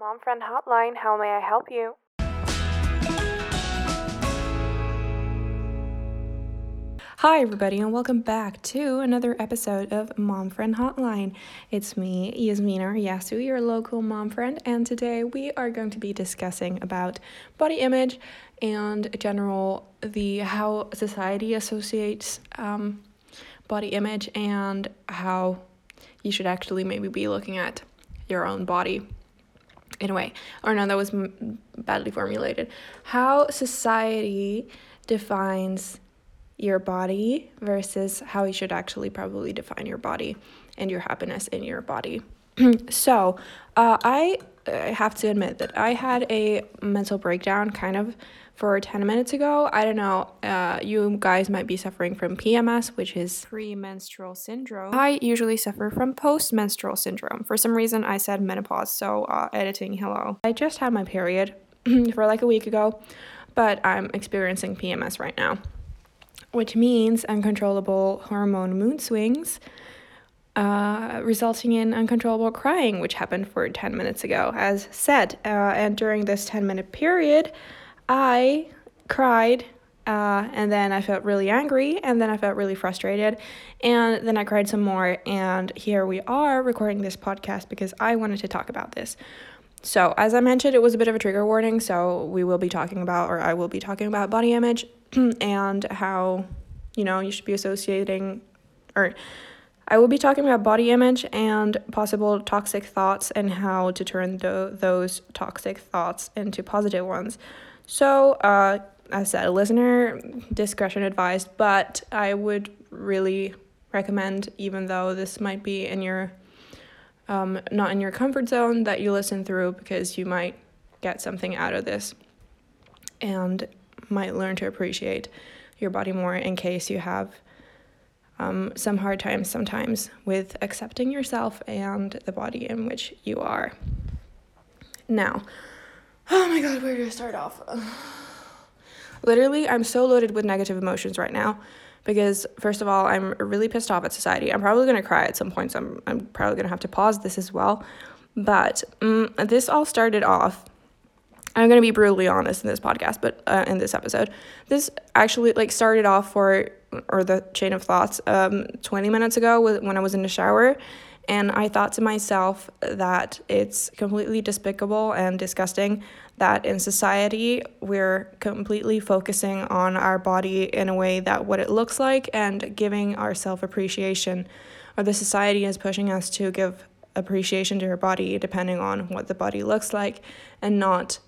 Mom Friend Hotline, how may I help you? Hi, everybody, and welcome back to another episode of Mom Friend Hotline. It's me, Yasmina Yasu, your local mom friend, and today we are going to be discussing about body image and general the how society associates um, body image and how you should actually maybe be looking at your own body in a way. Or no, that was m- badly formulated. How society defines your body versus how you should actually probably define your body and your happiness in your body. so, uh, I, I have to admit that I had a mental breakdown kind of for 10 minutes ago. I don't know, uh, you guys might be suffering from PMS, which is premenstrual syndrome. I usually suffer from postmenstrual syndrome. For some reason, I said menopause, so uh, editing, hello. I just had my period for like a week ago, but I'm experiencing PMS right now which means uncontrollable hormone mood swings, uh, resulting in uncontrollable crying, which happened for 10 minutes ago, as said. Uh, and during this 10 minute period, I cried. Uh, and then I felt really angry, and then I felt really frustrated, and then I cried some more. And here we are recording this podcast because I wanted to talk about this. So, as I mentioned, it was a bit of a trigger warning. So, we will be talking about, or I will be talking about body image and how, you know, you should be associating, or I will be talking about body image and possible toxic thoughts and how to turn those toxic thoughts into positive ones. So, uh, as I said, listener discretion advised, but I would really recommend, even though this might be in your um, not in your comfort zone, that you listen through because you might get something out of this and might learn to appreciate your body more in case you have um, some hard times sometimes with accepting yourself and the body in which you are. Now, oh my god, where do I start off? Literally, I'm so loaded with negative emotions right now because first of all, I'm really pissed off at society. I'm probably gonna cry at some point, so I'm, I'm probably gonna have to pause this as well. But um, this all started off I'm gonna be brutally honest in this podcast, but uh, in this episode, this actually like started off for or the chain of thoughts um 20 minutes ago when I was in the shower, and I thought to myself that it's completely despicable and disgusting that in society we're completely focusing on our body in a way that what it looks like and giving our self appreciation, or the society is pushing us to give appreciation to our body depending on what the body looks like and not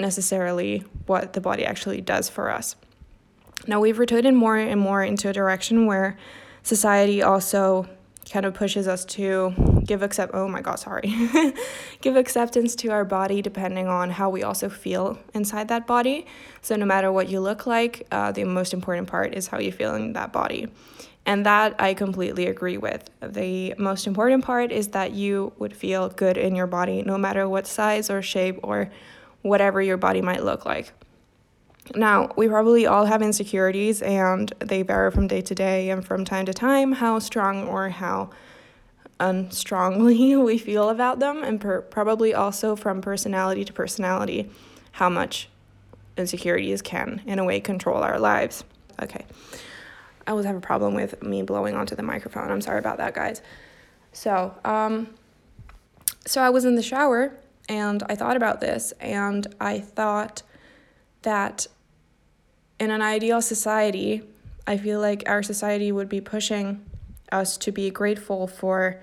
necessarily what the body actually does for us. Now, we've rotated more and more into a direction where society also kind of pushes us to give accept oh my god sorry. Give acceptance to our body depending on how we also feel inside that body. So no matter what you look like uh, the most important part is how you feel in that body. And that i completely agree with. The most important part is that you would feel good in your body no matter what size or shape or whatever your body might look like. Now, we probably all have insecurities and they vary from day to day and from time to time how strong or how unstrongly we feel about them, and per- probably also from personality to personality how much insecurities can, in a way, control our lives. Okay. I always have a problem with me blowing onto the microphone. I'm sorry about that, guys. So, um, so I was in the shower and I thought about this and I thought that in an ideal society, I feel like our society would be pushing us to be grateful for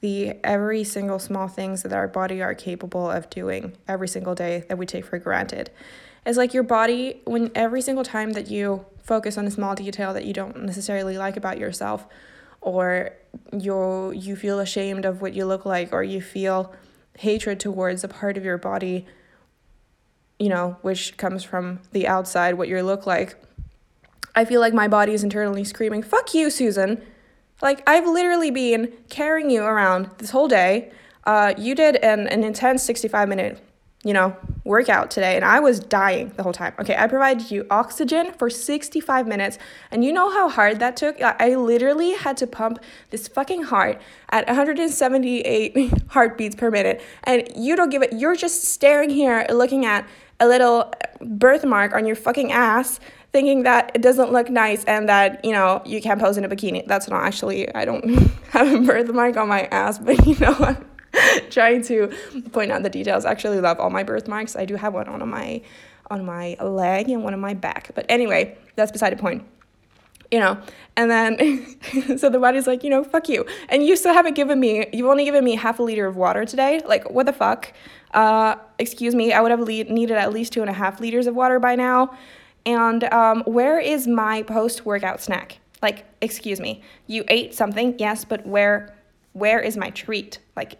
the every single small things that our body are capable of doing every single day that we take for granted. It's like your body, when every single time that you focus on a small detail that you don't necessarily like about yourself, or you you feel ashamed of what you look like, or you feel hatred towards a part of your body, you know, which comes from the outside, what you look like, I feel like my body is internally screaming, fuck you, Susan. Like, I've literally been carrying you around this whole day. Uh, you did an, an intense 65 minute you know, workout today and I was dying the whole time. Okay, I provided you oxygen for 65 minutes and you know how hard that took? I literally had to pump this fucking heart at 178 heartbeats per minute and you don't give it. You're just staring here looking at a little birthmark on your fucking ass thinking that it doesn't look nice and that you know you can't pose in a bikini that's not actually i don't have a birthmark on my ass but you know i'm trying to point out the details. I actually love all my birthmarks. I do have one on my on my leg and one on my back. But anyway, that's beside the point. You know, and then so the body's like, you know, fuck you. And you still haven't given me, you've only given me half a liter of water today. Like, what the fuck? Uh, excuse me, I would have le- needed at least two and a half liters of water by now. And um, where is my post workout snack? Like, excuse me, you ate something, yes, but where where is my treat? Like,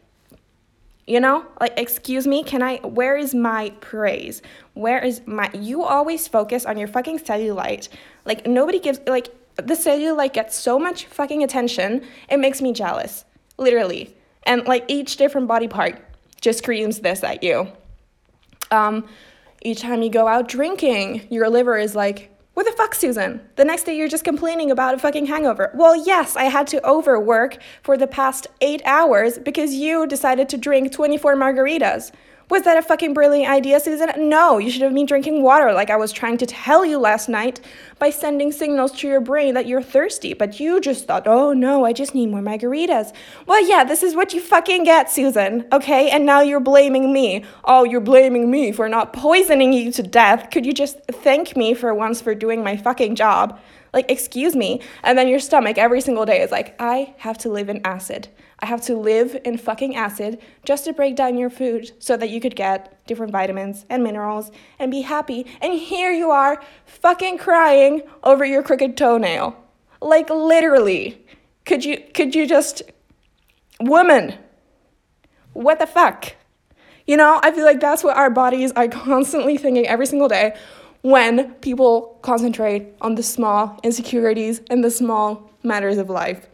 you know like excuse me can i where is my praise? Where is my you always focus on your fucking cellulite. Like nobody gives like the cellulite gets so much fucking attention it makes me jealous literally. And like each different body part just screams this at you. Um each time you go out drinking your liver is like what the fuck, Susan? The next day you're just complaining about a fucking hangover. Well, yes, I had to overwork for the past eight hours because you decided to drink 24 margaritas. Was that a fucking brilliant idea, Susan? No, you should have been drinking water like I was trying to tell you last night by sending signals to your brain that you're thirsty. But you just thought, oh no, I just need more margaritas. Well, yeah, this is what you fucking get, Susan, okay? And now you're blaming me. Oh, you're blaming me for not poisoning you to death. Could you just thank me for once for doing my fucking job? Like, excuse me. And then your stomach every single day is like, I have to live in acid. I have to live in fucking acid just to break down your food so that you could get different vitamins and minerals and be happy. And here you are fucking crying over your crooked toenail. Like literally. Could you could you just woman what the fuck? You know, I feel like that's what our bodies are constantly thinking every single day when people concentrate on the small insecurities and the small matters of life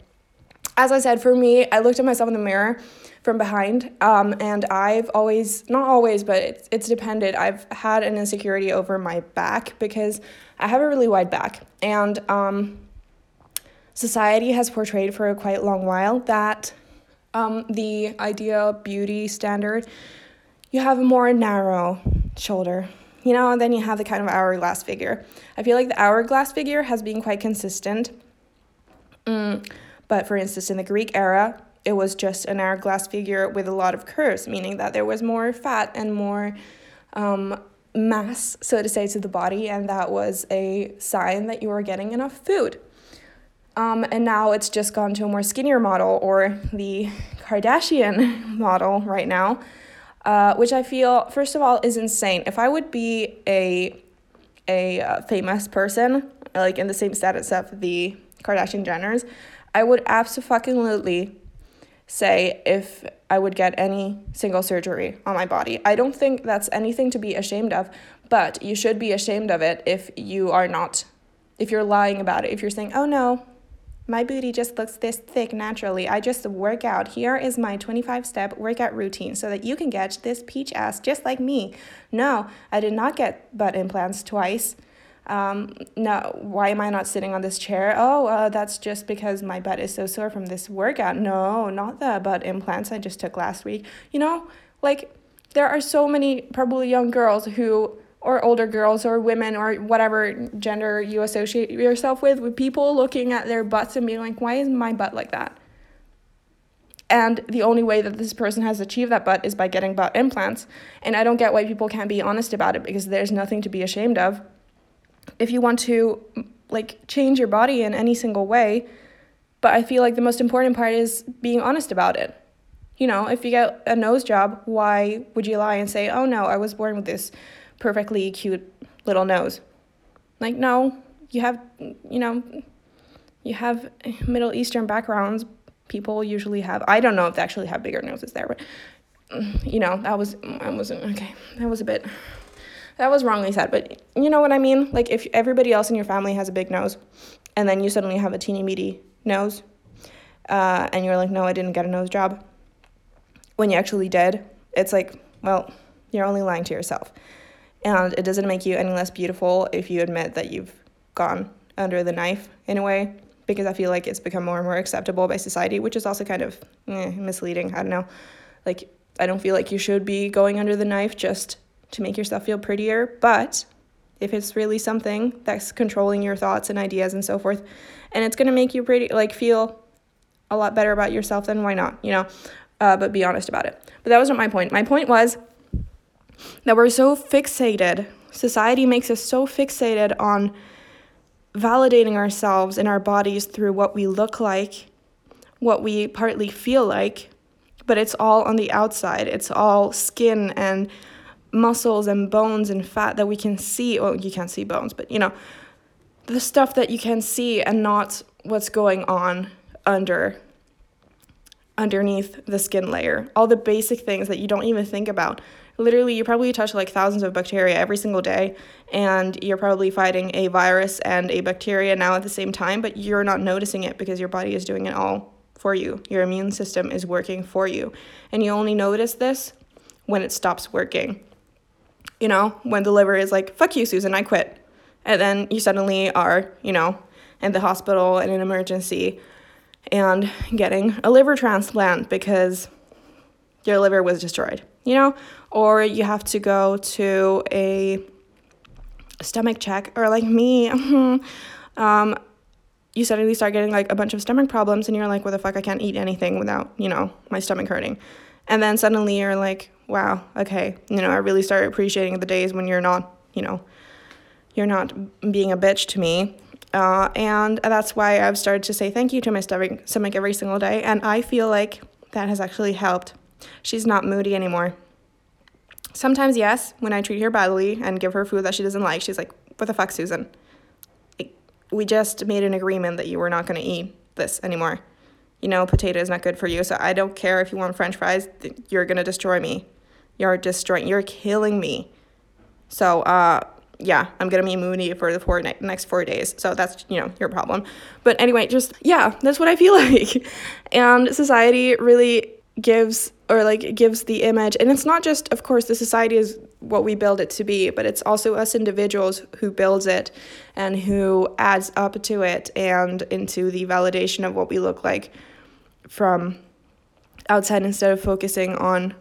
as I said, for me, I looked at myself in the mirror from behind, um, and I've always, not always, but it's, it's depended. I've had an insecurity over my back because I have a really wide back, and um, society has portrayed for a quite long while that um, the ideal beauty standard, you have a more narrow shoulder, you know, and then you have the kind of hourglass figure. I feel like the hourglass figure has been quite consistent. Mm but for instance, in the Greek era, it was just an hourglass figure with a lot of curves, meaning that there was more fat and more um, mass, so to say, to the body, and that was a sign that you were getting enough food. Um, and now it's just gone to a more skinnier model or the Kardashian model right now, uh, which I feel, first of all, is insane. If I would be a a uh, famous person, like in the same status of the Kardashian Jenners, I would absolutely say if I would get any single surgery on my body. I don't think that's anything to be ashamed of, but you should be ashamed of it if you are not, if you're lying about it. If you're saying, oh no, my booty just looks this thick naturally. I just work out. Here is my 25 step workout routine so that you can get this peach ass just like me. No, I did not get butt implants twice um, no, why am I not sitting on this chair? Oh, uh, that's just because my butt is so sore from this workout. No, not the butt implants I just took last week. You know, like there are so many probably young girls who, or older girls, or women, or whatever gender you associate yourself with, with people looking at their butts and being like, why is my butt like that? And the only way that this person has achieved that butt is by getting butt implants. And I don't get why people can't be honest about it because there's nothing to be ashamed of if you want to like change your body in any single way. But I feel like the most important part is being honest about it. You know, if you get a nose job, why would you lie and say, "Oh no, I was born with this perfectly cute little nose"? Like, no, you have, you know, you have Middle Eastern backgrounds. People usually have. I don't know if they actually have bigger noses there, but you know, that was I wasn't okay. That was a bit that was wrongly said, but you know what I mean? Like if everybody else in your family has a big nose and then you suddenly have a teeny meaty nose uh, and you're like, no, I didn't get a nose job. When you actually did, it's like, well, You're only lying to yourself. And it doesn't make you any less beautiful if you admit that you've gone under the knife in a way, because I feel like it's become more and more acceptable by society, which is also kind of eh, misleading. I don't know. Like, I don't feel like you should be going under the knife just to make yourself feel prettier, but if it's really something that's controlling your thoughts and ideas and so forth, and it's gonna make you pretty, like, feel a lot better about yourself, then why not, you know? Uh, but be honest about it. But that wasn't my point. My point was that we're so fixated, society makes us so fixated on validating ourselves and our bodies through what we look like, what we partly feel like, but it's all on the outside. It's all skin and muscles and bones and fat that we can see. Well, you can't see bones, but you know, the stuff that you can see and not what's going on under underneath the skin layer. All the basic things that you don't even think about. Literally, you probably touch like thousands of bacteria every single day, and you're probably fighting a virus and a bacteria now at the same time, but you're not noticing it because your body is doing it all for you. Your immune system is working for you. And you only notice this when it stops working. You know, when the liver is like, fuck you, Susan, I quit. And then you suddenly are, you know, in the hospital in an emergency and getting a liver transplant because your liver was destroyed, you know? Or you have to go to a stomach check, or like me, um, you suddenly start getting like a bunch of stomach problems and you're like, what the fuck, I can't eat anything without, you know, my stomach hurting. And then suddenly you're like, wow, okay, you know, I really start appreciating the days when you're not, you know, you're not being a bitch to me. Uh, and that's why I've started to say thank you to my stomach every single day. And I feel like that has actually helped. She's not moody anymore. Sometimes, yes, when I treat her badly and give her food that she doesn't like, she's like, what the fuck, Susan? We just made an agreement that you were not going to eat this anymore. You know, potato is not good for you. So I don't care if you want french fries, you're going to destroy me. You're destroying, you're killing me. So, uh, yeah, I'm gonna be moody for the four ne- next four days. So that's you know your problem. But anyway, just yeah, that's what I feel like. and society really gives or like gives the image, and it's not just, of course, the society is what we build it to be, but it's also us individuals who builds it and who adds up to it and into the validation of what we look like from outside instead of focusing on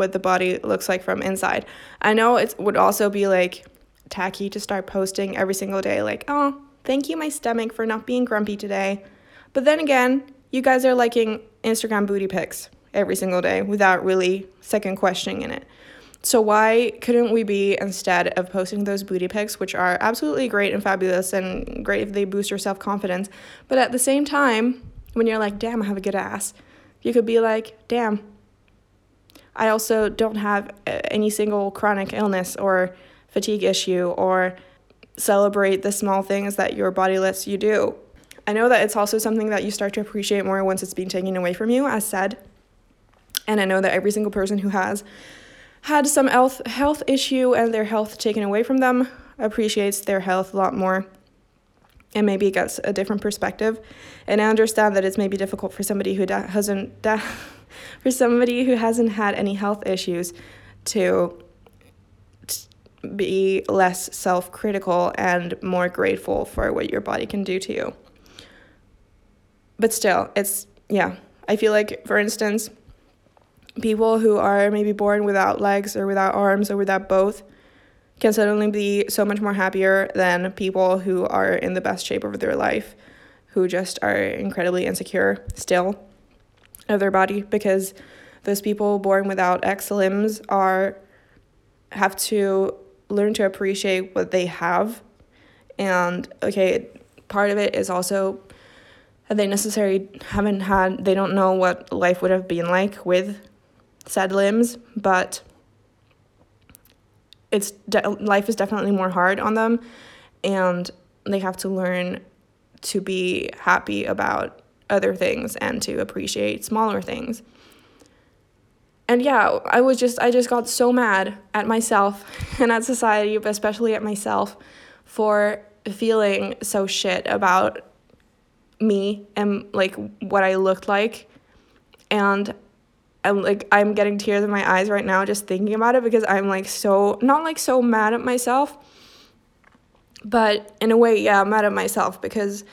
what the body looks like from inside. I know it would also be like tacky to start posting every single day, like, oh, thank you, my stomach, for not being grumpy today. But then again, you guys are liking Instagram booty pics every single day without really second questioning in it. So why couldn't we be instead of posting those booty pics, which are absolutely great and fabulous and great if they boost your self confidence, but at the same time, when you're like, damn, I have a good ass, you could be like, damn, I also don't have uh, any single chronic illness or fatigue issue or celebrate the small things that your body lets you do. I know that it's also something that you start to appreciate more once it's being taken away from you, as said. And I know that every single person who has had some health health issue and their health taken away from them appreciates their health a lot more and maybe gets a different perspective. And I understand that it's maybe difficult for somebody who da- hasn't da- for somebody who hasn't had any health issues to be less self critical and more grateful for what your body can do to you. But still, it's, yeah, I feel like, for instance, people who are maybe born without legs or without arms or without both can suddenly be so much more happier than people who are in the best shape of their life, who just are incredibly insecure still of their body because those people born without X limbs are have to learn to appreciate what they have. And okay, part of it is also they necessarily haven't had, they don't know what life would have been like with said limbs, but it's de- life is definitely more hard on them and they have to learn to be happy about other things and to appreciate smaller things and yeah, I was just I just got so mad at myself and at society, but especially at myself for feeling so shit about me and like what I looked like. And I'm like I'm getting tears in my eyes right now just thinking about it because I'm like so not like so mad at myself but in a way yeah I'm mad at myself because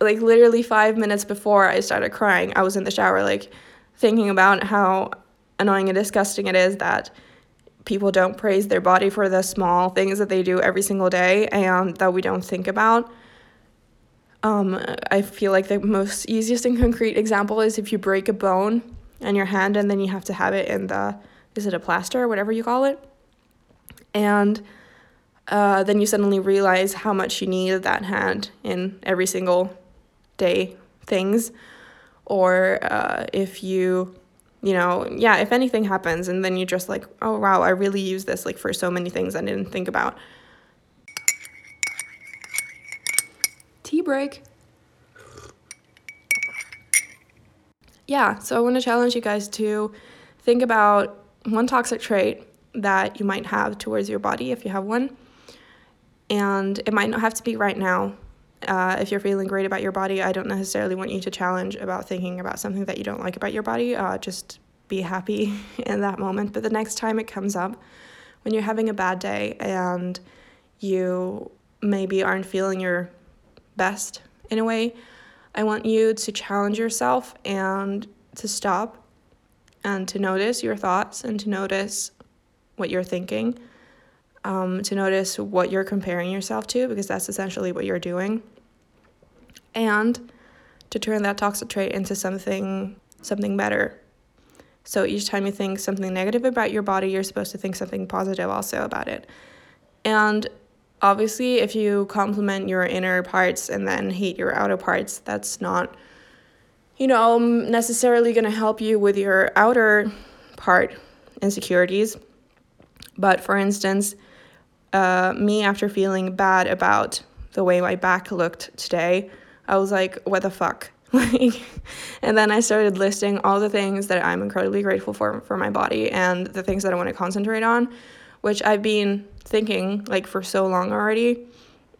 like literally 5 minutes before I started crying I was in the shower like thinking about how annoying and disgusting it is that people don't praise their body for the small things that they do every single day and that we don't think about. Um, I feel like the most easiest and concrete example is if you break a bone in your hand and then you have to have it in the is it a plaster or whatever you call it? And uh, then you suddenly realize how much you need that hand in every single day things or uh, if you you know yeah if anything happens and then you just like oh wow i really use this like for so many things i didn't think about tea break yeah, so I want to challenge you guys to think about one toxic trait that you might have towards your body if you have one. And it might not have to be right now. Uh, if you're feeling great about your body, I don't necessarily want you to challenge about thinking about something that you don't like about your body. Uh, just be happy in that moment. But the next time it comes up, when you're having a bad day and you maybe aren't feeling your best in a way, I want you to challenge yourself and to stop and to notice your thoughts and to notice what you're thinking, um, to notice what you're comparing yourself to, because that's essentially what you're doing, and to turn that toxic trait into something something better. So each time you think something negative about your body, you're supposed to think something positive also about it. And obviously, if you compliment your inner parts and then hate your outer parts, that's not, you know, necessarily going to help you with your outer part insecurities. But for instance, uh, me after feeling bad about the way my back looked today, I was like, what the fuck? like and then I started listing all the things that I'm incredibly grateful for for my body and the things that I want to concentrate on, which I've been thinking like for so long already.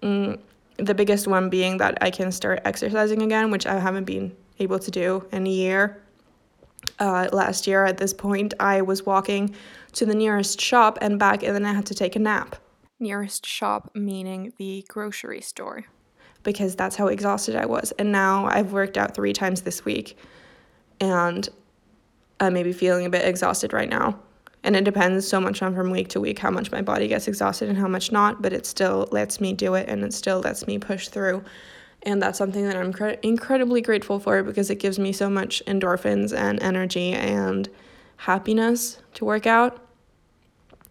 Mm, the biggest one being that I can start exercising again, which I haven't been able to do in a year. Uh, last year at this point, I was walking to the nearest shop and back, and then I had to take a nap. Nearest shop meaning the grocery store, because that's how exhausted I was. And now I've worked out three times this week, and I may be feeling a bit exhausted right now. And it depends so much on from week to week how much my body gets exhausted and how much not but it still lets me do it and it still lets me push through. And that's something that i'm cre- incredibly grateful for because it gives me so much endorphins and energy and happiness to work out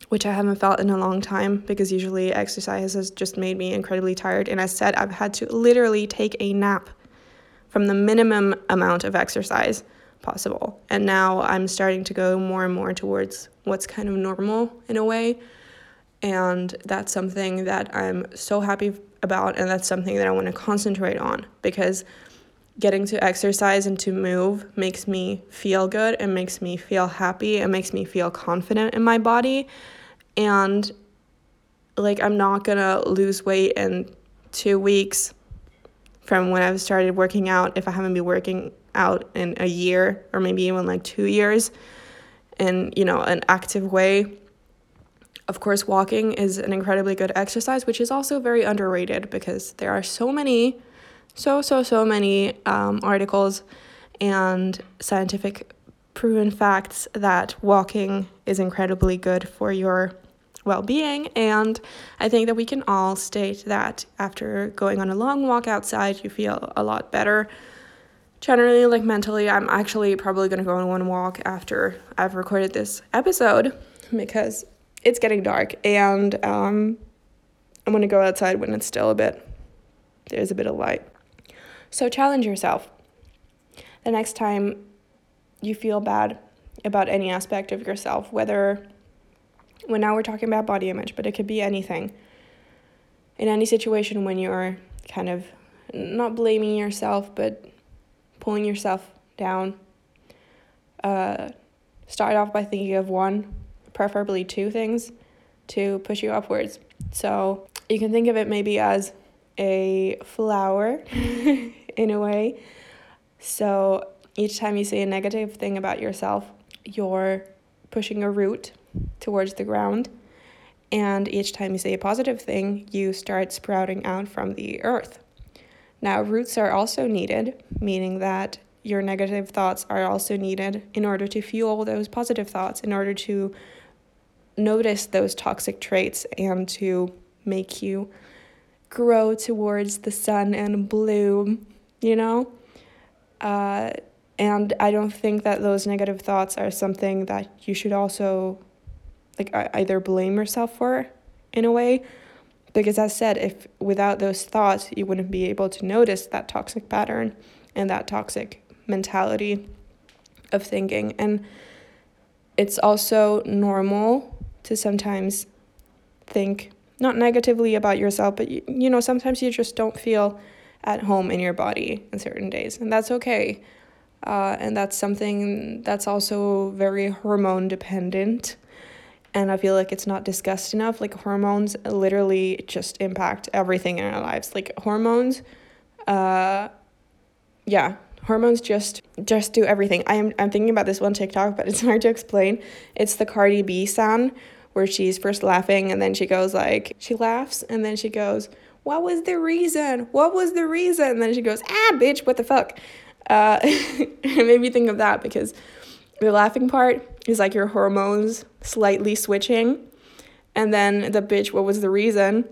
which i haven't felt in a long time because usually exercise has just made me incredibly tired and I said i've had to literally take a nap from the minimum amount of exercise possible. And now I'm starting to go more and more towards what's kind of normal in a way. And that's something that I'm so happy about, and that's something that I want to concentrate on because getting to exercise and to move makes me feel good and makes me feel happy and makes me feel confident in my body. And like, I'm not gonna lose weight in two weeks from when I've started working out if I haven't been working out in a year or maybe even like two years in you know an active way. Of course walking is an incredibly good exercise which is also very underrated because there are so many so so so many um, articles and scientific proven facts that walking is incredibly good for your well-being and i think that we can all state that after going on a long walk outside you feel a lot better. Generally like mentally i'm actually probably to go on one walk after i've recorded this episode because it's getting dark and um, i'm to go outside when it's still a bit there's a bit of light. So challenge yourself. The next time you feel bad about any aspect of yourself whether well now we're talking about body image but it could be anything in any situation when you're kind of not blaming yourself but pulling yourself down. Uh, start off by thinking of one, preferably two things to push you upwards. So you can think of it maybe as a flower in a way. So each time you say a negative thing about yourself, you're pushing a root towards the ground. And each time you say a positive thing, you start sprouting out from the earth. Now, roots are also needed, meaning that your negative thoughts are also needed in order to fuel those positive thoughts, in order to notice those toxic traits and to make you grow towards the sun and bloom, you know? Uh, and I don't think that those negative thoughts are something that you should also like either blame yourself for in a way because as said if without those thoughts you wouldn't be able to notice that toxic pattern and that toxic mentality of thinking. And it's also normal to sometimes think not negatively about yourself but you, you know sometimes you just don't feel at home in your body in certain days and that's okay. Uh, and that's something that's also very hormone dependent and I feel like it's not discussed enough. Like hormones literally just impact everything in our lives. Like hormones, uh, yeah, hormones just just do everything. I'm I'm thinking about this one TikTok, but it's hard to explain. It's the Cardi B sound where she's first laughing and then she goes like she laughs and then she goes, "What was the reason? What was the reason?" And then she goes, "Ah, bitch, what the fuck." Uh, it made me think of that because the laughing part is like your hormones slightly switching. And then the bitch, what was the reason?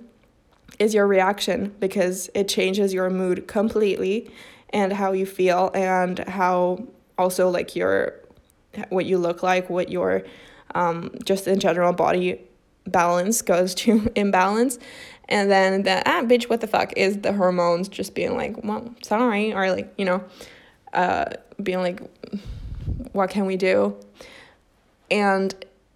Is your reaction because it changes your mood completely and how you feel and how also like your what you look like, what your um, just in general body balance goes to imbalance. And then the ah bitch, what the fuck is the hormones just being like, well, sorry, or like, you know, uh, being like, what can we do? And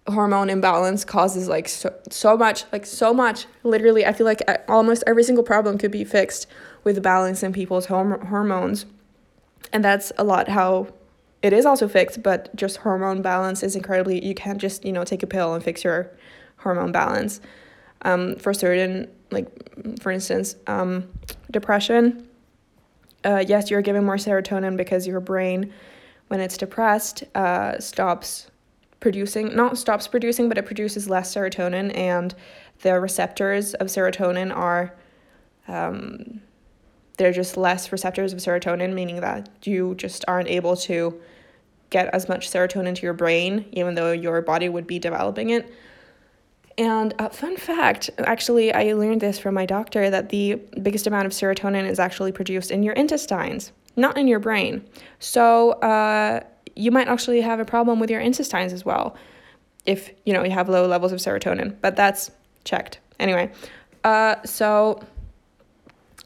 hormone imbalance causes like so, so much, like so much. Literally, I feel like almost every single problem could be fixed with balance in people's horm- hormones. And that's a lot how it is also fixed, but just hormone balance is incredibly, you can't just, you know, take a pill and fix your hormone balance. Um, for certain, like, for instance, um, depression, uh, yes, you're given more serotonin because your brain when it's depressed, uh, stops producing, not stops producing, but it produces less serotonin, and the receptors of serotonin are, um, they're just less receptors of serotonin, meaning that you just aren't able to get as much serotonin to your brain, even though your body would be developing it. And a fun fact actually, I learned this from my doctor that the biggest amount of serotonin is actually produced in your intestines not in your brain. So uh, you might actually have a problem with your intestines as well if you know you have low levels of serotonin. But that's checked anyway. Uh, so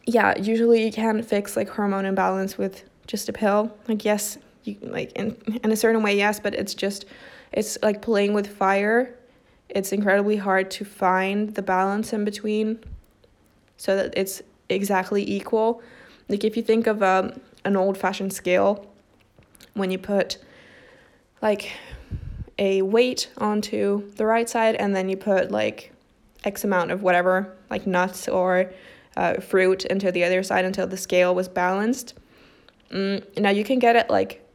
yeah, usually you can fix like hormone imbalance with just a pill. Like yes, you like in in a certain way yes, but it's just it's like playing with fire. It's incredibly hard to find the balance in between so that it's exactly equal. Like if you think of um, an old fashioned scale when you put like a weight onto the right side and then you put like X amount of whatever, like nuts or uh, fruit into the other side until the scale was balanced. Mm, now you can get it like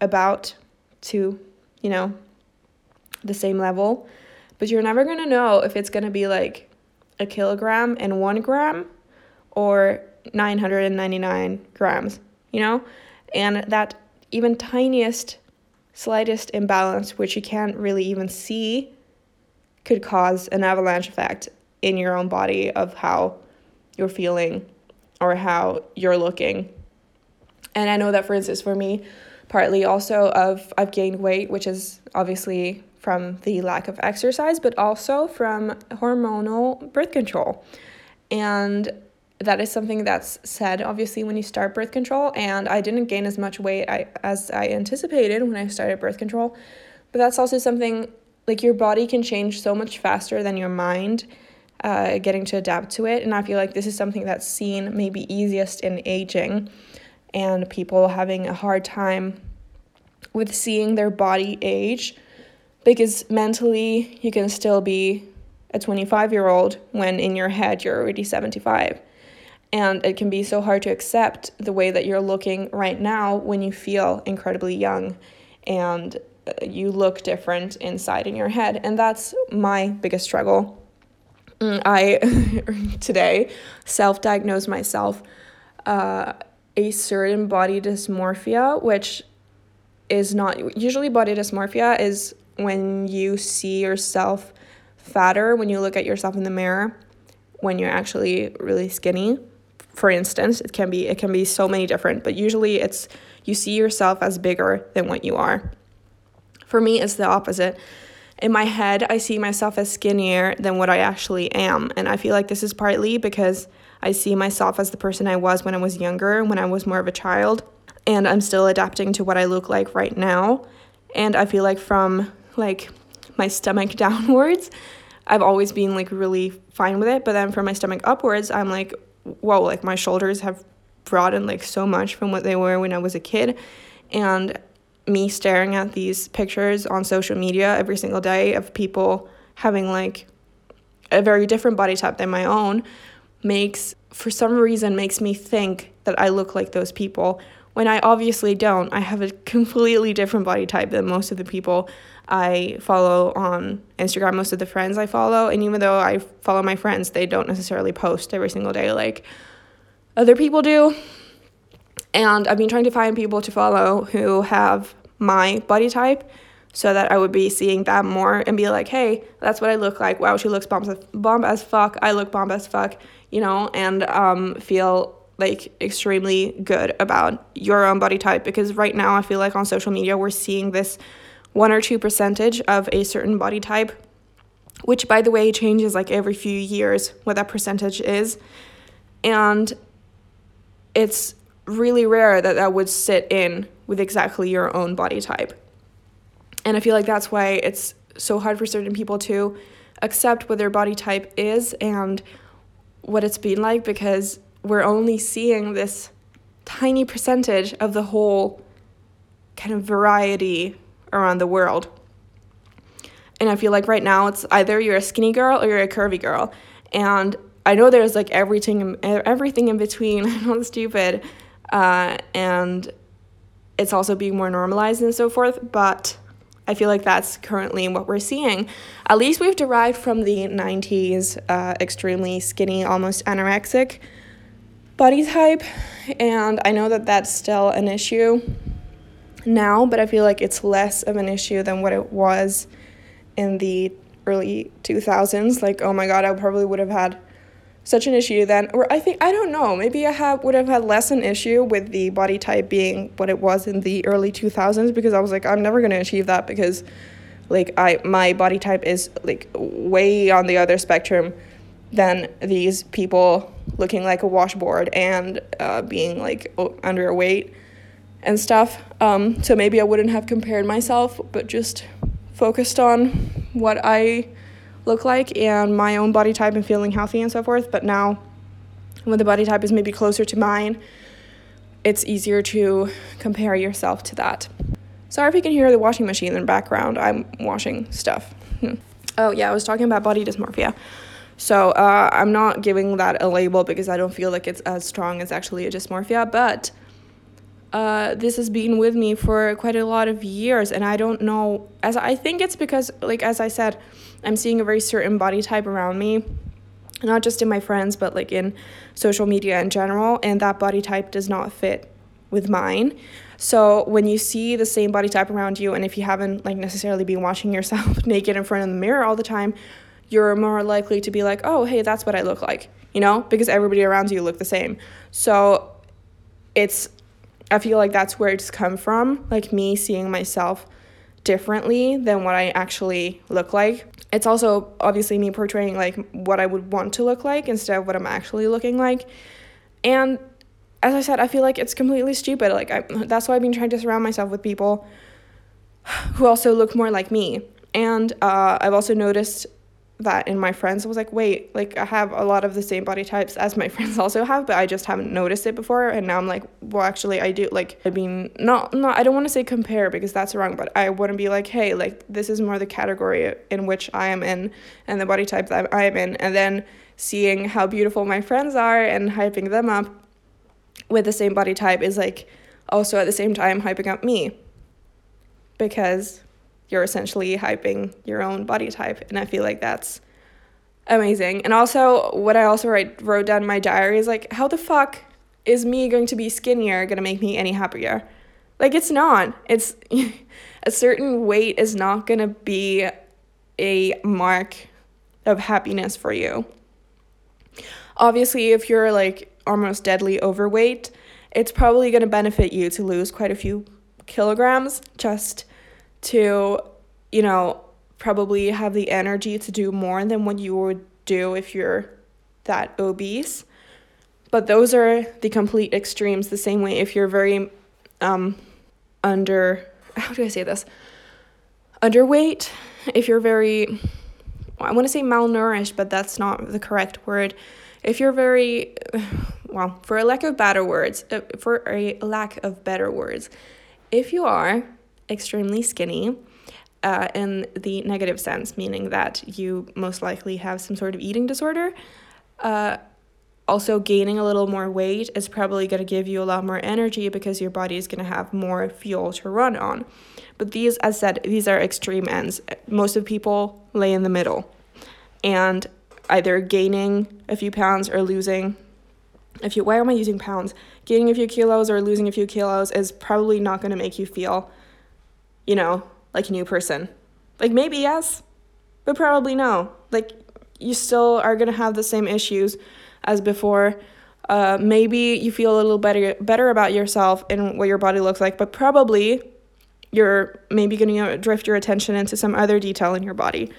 about to, you know, the same level, but you're never gonna know if it's gonna be like a kilogram and one gram or 999 grams you know? And that even tiniest, slightest imbalance, which you can't really even see, could cause an avalanche effect in your own body of how you're feeling or how you're looking. And I know that, for instance, for me, partly also of I've gained weight, which is obviously from the lack of exercise, but also from hormonal birth control. And that is something that's said obviously when you start birth control and i didn't gain as much weight I, as i anticipated when i started birth control. But that's also something like your body can change so much faster than your mind uh, getting to adapt to it. And i feel like this is something that's seen maybe easiest in aging and people having a hard time with seeing their body age. Because mentally you can still be a 25 year old when in your head you're already 75 and it can be so hard to accept the way that you're looking right now when you feel incredibly young and you look different inside in your head. And that's my biggest struggle. Mm, I today self diagnosed myself uh, a certain body dysmorphia, which is not usually body dysmorphia is when you see yourself fatter when you look at yourself in the mirror when you're actually really skinny for instance it can be it can be so many different but usually it's you see yourself as bigger than what you are for me it's the opposite in my head i see myself as skinnier than what i actually am and i feel like this is partly because i see myself as the person i was when i was younger when i was more of a child and i'm still adapting to what i look like right now and i feel like from like my stomach downwards I've always been like really fine with it. But then from my stomach upwards, I'm like, whoa, like my shoulders have broadened like so much from what they were when I was a kid. And me staring at these pictures on social media every single day of people having like a very different body type than my own makes for some reason makes me think that I look like those people when I obviously don't. I have a completely different body type than most of the people I follow on Instagram, most of the friends I follow. And even though I follow my friends, they don't necessarily post every single day like other people do. And I've been trying to find people to follow who have my body type so that I would be seeing that more and be like, hey, that's what I look like. Wow, she looks bomb as, bomb as fuck. I look bomb as fuck, you know, and um, feel like extremely good about your own body type because right now I feel like on social media we're seeing this one or two percentage of a certain body type, which by the way changes like every few years what that percentage is. And it's really rare that that would sit in with exactly your own body type. And I feel like that's why it's so hard for certain people to accept what their body type is and what it's been like because we're only seeing this tiny percentage of the whole kind of variety around the world. And I feel like right now it's either you're a skinny girl or you're a curvy girl. And I know there's like everything everything in between. I know it's stupid. Uh, and it's also being more normalized and so forth, but I feel like that's currently what we're seeing. At least we've derived from the 90s uh, extremely skinny, almost anorexic body type. And I know that that's still an issue now, but I feel like it's less of an issue than what it was in the early 2000s. Like, oh my god, I probably would have had such an issue then or I think I don't know, maybe I have would have had less an issue with the body type being what it was in the early 2000s because I was like I'm never going to achieve that because like I my body type is like way on the other spectrum than these people looking like a washboard and uh, being like underweight and stuff. Um, so maybe I wouldn't have compared myself, but just focused on what I look like and my own body type and feeling healthy and so forth. But now, when the body type is maybe closer to mine, it's easier to compare yourself to that. Sorry if you can hear the washing machine in the background. I'm washing stuff. Hmm. Oh, yeah, I was talking about body dysmorphia. So uh, I'm not giving that a label because I don't feel like it's as strong as actually a dysmorphia, but uh, this has been with me for quite a lot of years and i don't know as i think it's because like as i said i'm seeing a very certain body type around me not just in my friends but like in social media in general and that body type does not fit with mine. So when you see the same body type around you and if you haven't like necessarily been watching yourself naked in front of the mirror all the time you're more likely to be like oh hey that's what i look like you know because everybody around you look the same so it's I feel like that's where it's come from, like me seeing myself differently than what I actually look like. It's also obviously me portraying like what I would want to look like instead of what I'm actually looking like. And as I said, I feel like it's completely stupid. Like I, that's why I've been trying to surround myself with people who also look more like me. And uh, I've also noticed that in my friends I was like, wait, like I have a lot of the same body types as my friends also have, but I just haven't noticed it before. And now I'm like, well, actually, I do. Like, I mean, not, not, I don't want to say compare because that's wrong, but I to be like, hey, like this is more the category in which I am in and the body type that I am in. And then seeing how beautiful my friends are and hyping them up with the same body type is like also at the same time hyping up me because you're essentially hyping your own body type. And I feel like that's amazing. And also, what I also write, wrote down in my diary is like, how the fuck is me going to be skinnier going to make me any happier? Like, it's not. It's a certain weight is not going to be a mark of happiness for you. Obviously, if you're like almost deadly overweight, it's probably going to benefit you to lose quite a few kilograms just to, you know, probably have the energy to do more than what you would do if you're that obese. But those are the complete extremes. The same way if you're very um, under, how do I say this? Underweight, if you're very, I want to say malnourished, but that's not the correct word. If you're very, well, for a lack of better words, uh, for a lack of better words, if you are extremely skinny, uh, in the negative sense, meaning that you most likely have some sort of eating disorder. Uh, also, gaining a little more weight is probably going to give you a lot more energy because your body is going to have more fuel to run on. But these, as said, these are extreme ends. Most of people lay in the middle and either gaining a few pounds or losing a few. Why am I using pounds? Gaining a few kilos or losing a few kilos is probably not going to make you feel, you know, like a new person. Like maybe yes, but probably no. Like you still are to have the same issues as before. Uh, maybe you feel a little better better about yourself and what your body looks like, but probably you're maybe to drift your attention into some other detail in your body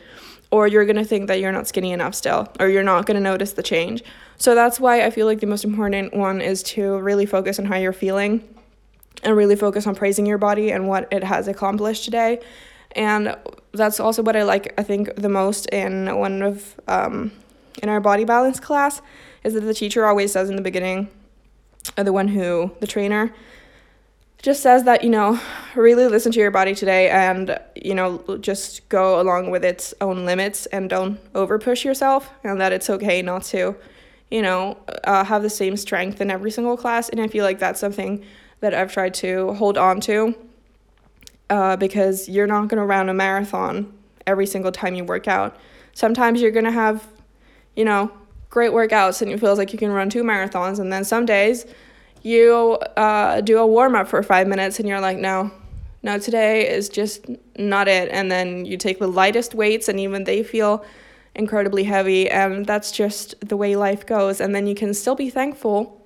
or you're to think that you're not skinny enough still or you're not to notice the change. So that's why I feel like the most important one is to really focus on how you're feeling and really focus on praising your body and what it has accomplished today. And that's also what I like, I think, the most in one of, um, in our body balance class, is that the teacher always says in the beginning, or the one who, the trainer, just says that, you know, really listen to your body today and, you know, just go along with its own limits and don't over push yourself and that it's okay not to, you know, uh, have the same strength in every single class. And I feel like that's something that I've tried to hold on to uh, because you're not going to run a marathon every single time you work out. Sometimes you're going to have, you know, great workouts and it feels like you can run two marathons. And then some days you uh, do a warm up for five minutes and you're like, no, no, today is just not it. And then you take the lightest weights and even they feel incredibly heavy. And that's just the way life goes. And then you can still be thankful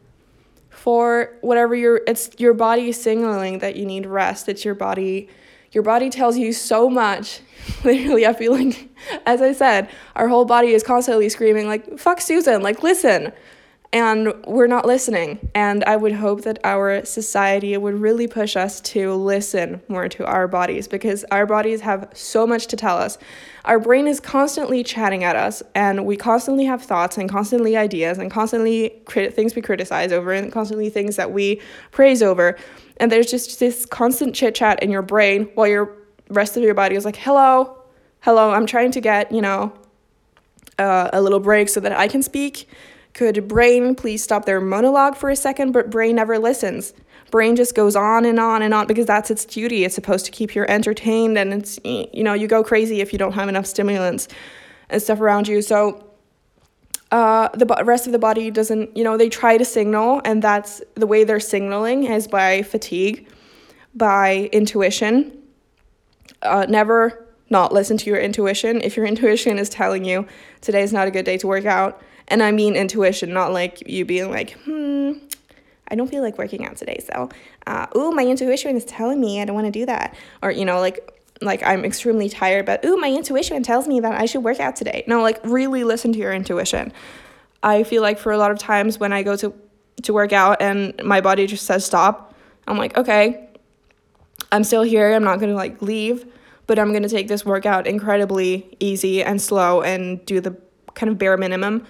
for whatever your it's your body signaling that you need rest it's your body your body tells you so much. Literally i feel like as i said our whole body is constantly screaming like fuck susan like listen and we're not listening. And I would hope that our society would really push us to listen more to our bodies because our bodies have so much to tell us. Our brain is constantly chatting at us, and we constantly have thoughts and constantly ideas and constantly crit- things we criticize over and constantly things that we praise over. And there's just this constant chit chat in your brain while your rest of your body is like, hello, hello, I'm trying to get, you know, uh, a little break so that I can speak could brain please stop their monologue for a second? But brain never listens. Brain just goes on and on and on because that's its duty. It's supposed to keep you entertained and it's, you know, you go crazy if you don't have enough stimulants and stuff around you. So, uh, the rest of the body doesn't, you know, they try to signal, and that's the way they're signaling is by fatigue, by intuition. Uh, never not listen to your intuition. If your intuition is telling you today is not a good day to work out, and I mean intuition, not like you being like, hmm, I don't feel like working out today. So, uh, ooh, my intuition is telling me I don't want to do that. Or, you know, like, like I'm extremely tired, but ooh, my intuition tells me that I should work out today. No, like really listen to your intuition. I feel like for a lot of times when I go to to work out and my body just says stop, I'm like, okay, I'm still here. I'm not going to like leave, but I'm going to take this workout incredibly easy and slow and do the kind of bare minimum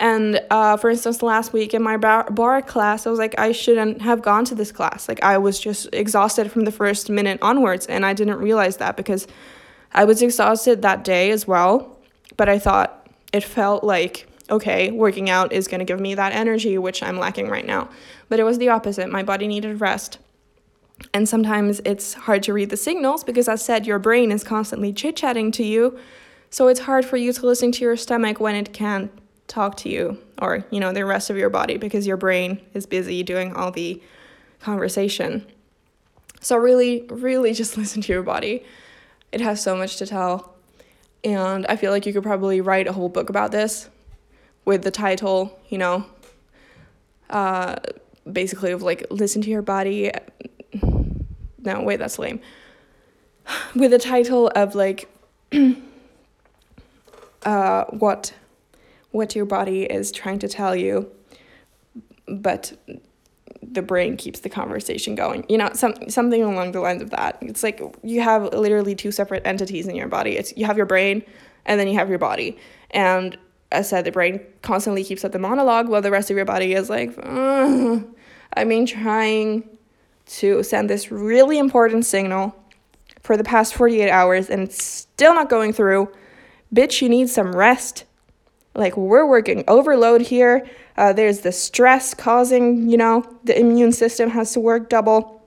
and uh, for instance, last week in my barre, barre class, I was like, I shouldn't have gone to this class. Like, I was just exhausted from the first minute onwards, and I didn't realize that because I was exhausted that day as well. But I thought it felt like, okay, working out is going to give me that energy, which I'm lacking right now. But it was the opposite. My body needed rest. And sometimes it's hard to read the signals because, as said, your brain is constantly chit chatting to you. So it's hard for you to listen to your stomach when it can't talk to you or, you know, the rest of your body because your brain is busy doing all the conversation. So, really, really just listen to your body. It has so much to tell. And I feel like you could probably write a whole book about this with the title, you know, uh, basically of like, listen to your body. No, wait, that's lame. With the title of like, uh, what what your body is trying to tell you, but the brain keeps the conversation going. You know, some something along the lines of that. It's like you have literally two separate entities in your body. It's you have your brain and then you have your body. And as I said, the brain constantly keeps up the monologue while the rest of your body is like, I mean, trying to send this really important signal for the past 48 hours and it's still not going through. Bitch, you need some rest. Like, we're working overload here. Uh, there's the stress causing, you know, the immune system has to work double.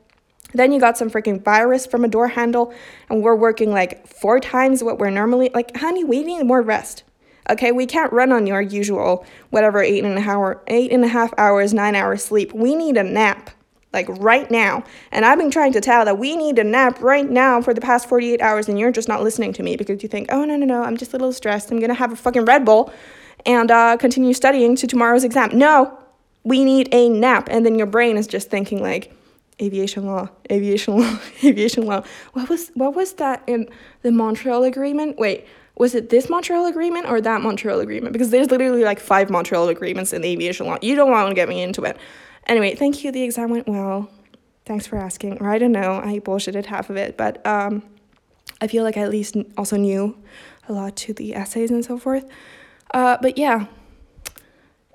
Then you got some freaking virus from a door handle, and we're working like four times what we're normally like. Honey, we need more rest. Okay, we can't run on your usual whatever eight and a hour eight and a half hours, nine hours sleep. We need a nap like right now. And I've been trying to tell that we need a nap right now for the past 48 hours, and you're just not listening to me because you think, oh, no, no, no, I'm just a little stressed. I'm gonna have a fucking Red Bull and uh, continue studying to tomorrow's exam. No, we need a nap. And then your brain is just thinking, like, aviation law, aviation law, aviation law. What was what was that in the Montreal Agreement? Wait, was it this Montreal Agreement or that Montreal Agreement? Because there's literally like five Montreal agreements in the aviation law. You don't want to get me into it. Anyway, thank you. The exam went well. Thanks for asking. Or I don't know. I bullshitted half of it, but um, I feel like I at least also knew a lot to the essays and so forth. Uh, but yeah,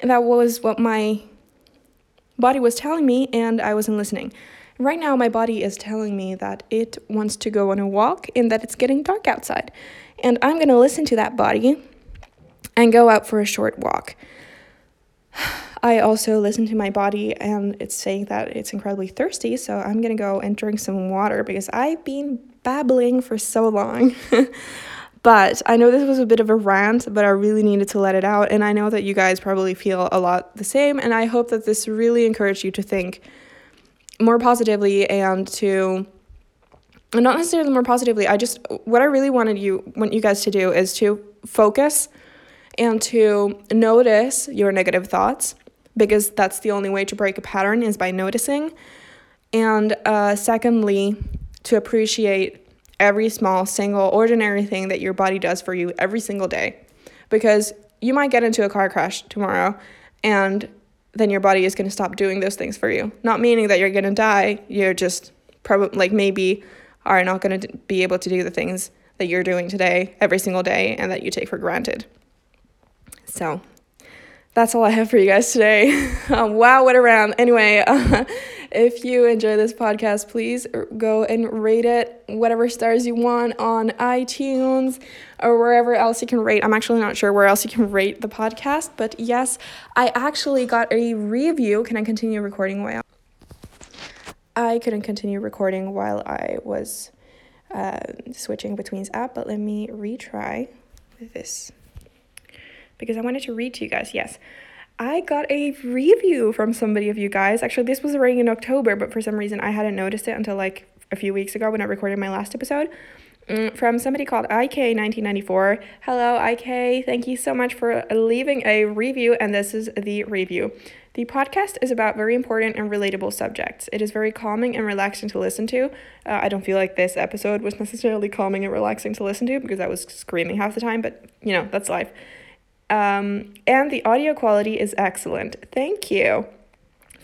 that was what my body was telling me, and I wasn't listening. Right now, my body is telling me that it wants to go on a walk and that it's getting dark outside. And I'm going to listen to that body and go out for a short walk. I also listen to my body and it's saying that it's incredibly thirsty, so I'm gonna go and drink some water because I've been babbling for so long. but I know this was a bit of a rant, but I really needed to let it out, and I know that you guys probably feel a lot the same, and I hope that this really encouraged you to think more positively and to not necessarily more positively. I just what I really wanted you want you guys to do is to focus and to notice your negative thoughts because that's the only way to break a pattern is by noticing. And uh, secondly, to appreciate every small, single, ordinary thing that your body does for you every single day. Because you might get into a car crash tomorrow and then your body is going to stop doing those things for you. Not meaning that you're going to die, you're just probably like maybe are not going to be able to do the things that you're doing today every single day and that you take for granted. So, that's all I have for you guys today. um, wow, what a round. Anyway, uh, if you enjoy this podcast, please go and rate it whatever stars you want on iTunes or wherever else you can rate. I'm actually not sure where else you can rate the podcast, but yes, I actually got a review. Can I continue recording while I couldn't continue recording while I was uh, switching between apps, but let me retry this because I wanted to read to you guys. Yes. I got a review from somebody of you guys. Actually, this was already in October, but for some reason I hadn't noticed it until like a few weeks ago when I recorded my last episode. Mm, from somebody called IK1994. Hello, IK. Thank you so much for leaving a review, and this is the review. The podcast is about very important and relatable subjects. It is very calming and relaxing to listen to. Uh, I don't feel like this episode was necessarily calming and relaxing to listen to because I was screaming half the time, but you know, that's life. Um, and the audio quality is excellent. Thank you.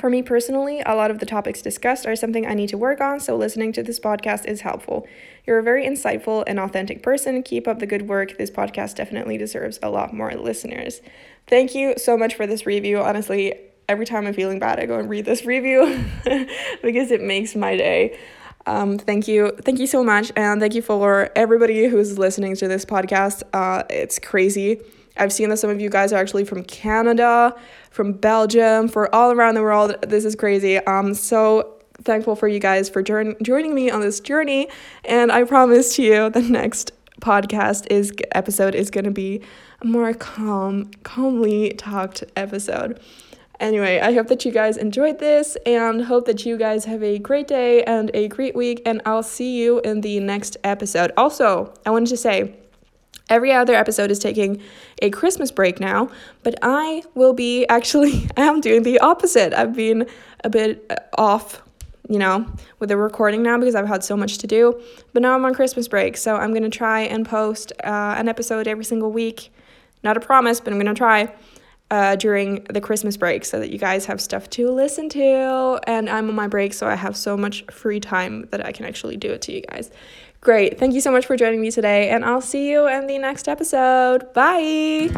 For me personally, a lot of the topics discussed are something I need to work on, so listening to this podcast is helpful. You're a very insightful and authentic person. Keep up the good work. This podcast definitely deserves a lot more listeners. Thank you so much for this review. Honestly, every time I'm feeling bad, I go and read this review because it makes my day. Um, thank you. Thank you so much. And thank you for everybody who's listening to this podcast. Uh, it's crazy I've seen that some of you guys are actually from Canada, from Belgium, for all around the world. This is crazy. Um, so thankful for you guys for join- joining me on this journey. And I promise to you, the next podcast is episode is going to be a more calm, calmly talked episode. Anyway, I hope that you guys enjoyed this and hope that you guys have a great day and a great week. And I'll see you in the next episode. Also, I wanted to say, Every other episode is taking a Christmas break now, but I will be actually, I am doing the opposite. I've been a bit uh, off, you know, with the recording now because I've had so much to do. But now I'm on Christmas break, so I'm to try and post uh, an episode every single week. Not a promise, but I'm to try. Uh, during the Christmas break so that you guys have stuff to listen to. And I'm on my break, so I have so much free time that I can actually do it to you guys. Great. Thank you so much for joining me today, and I'll see you in the next episode. Bye.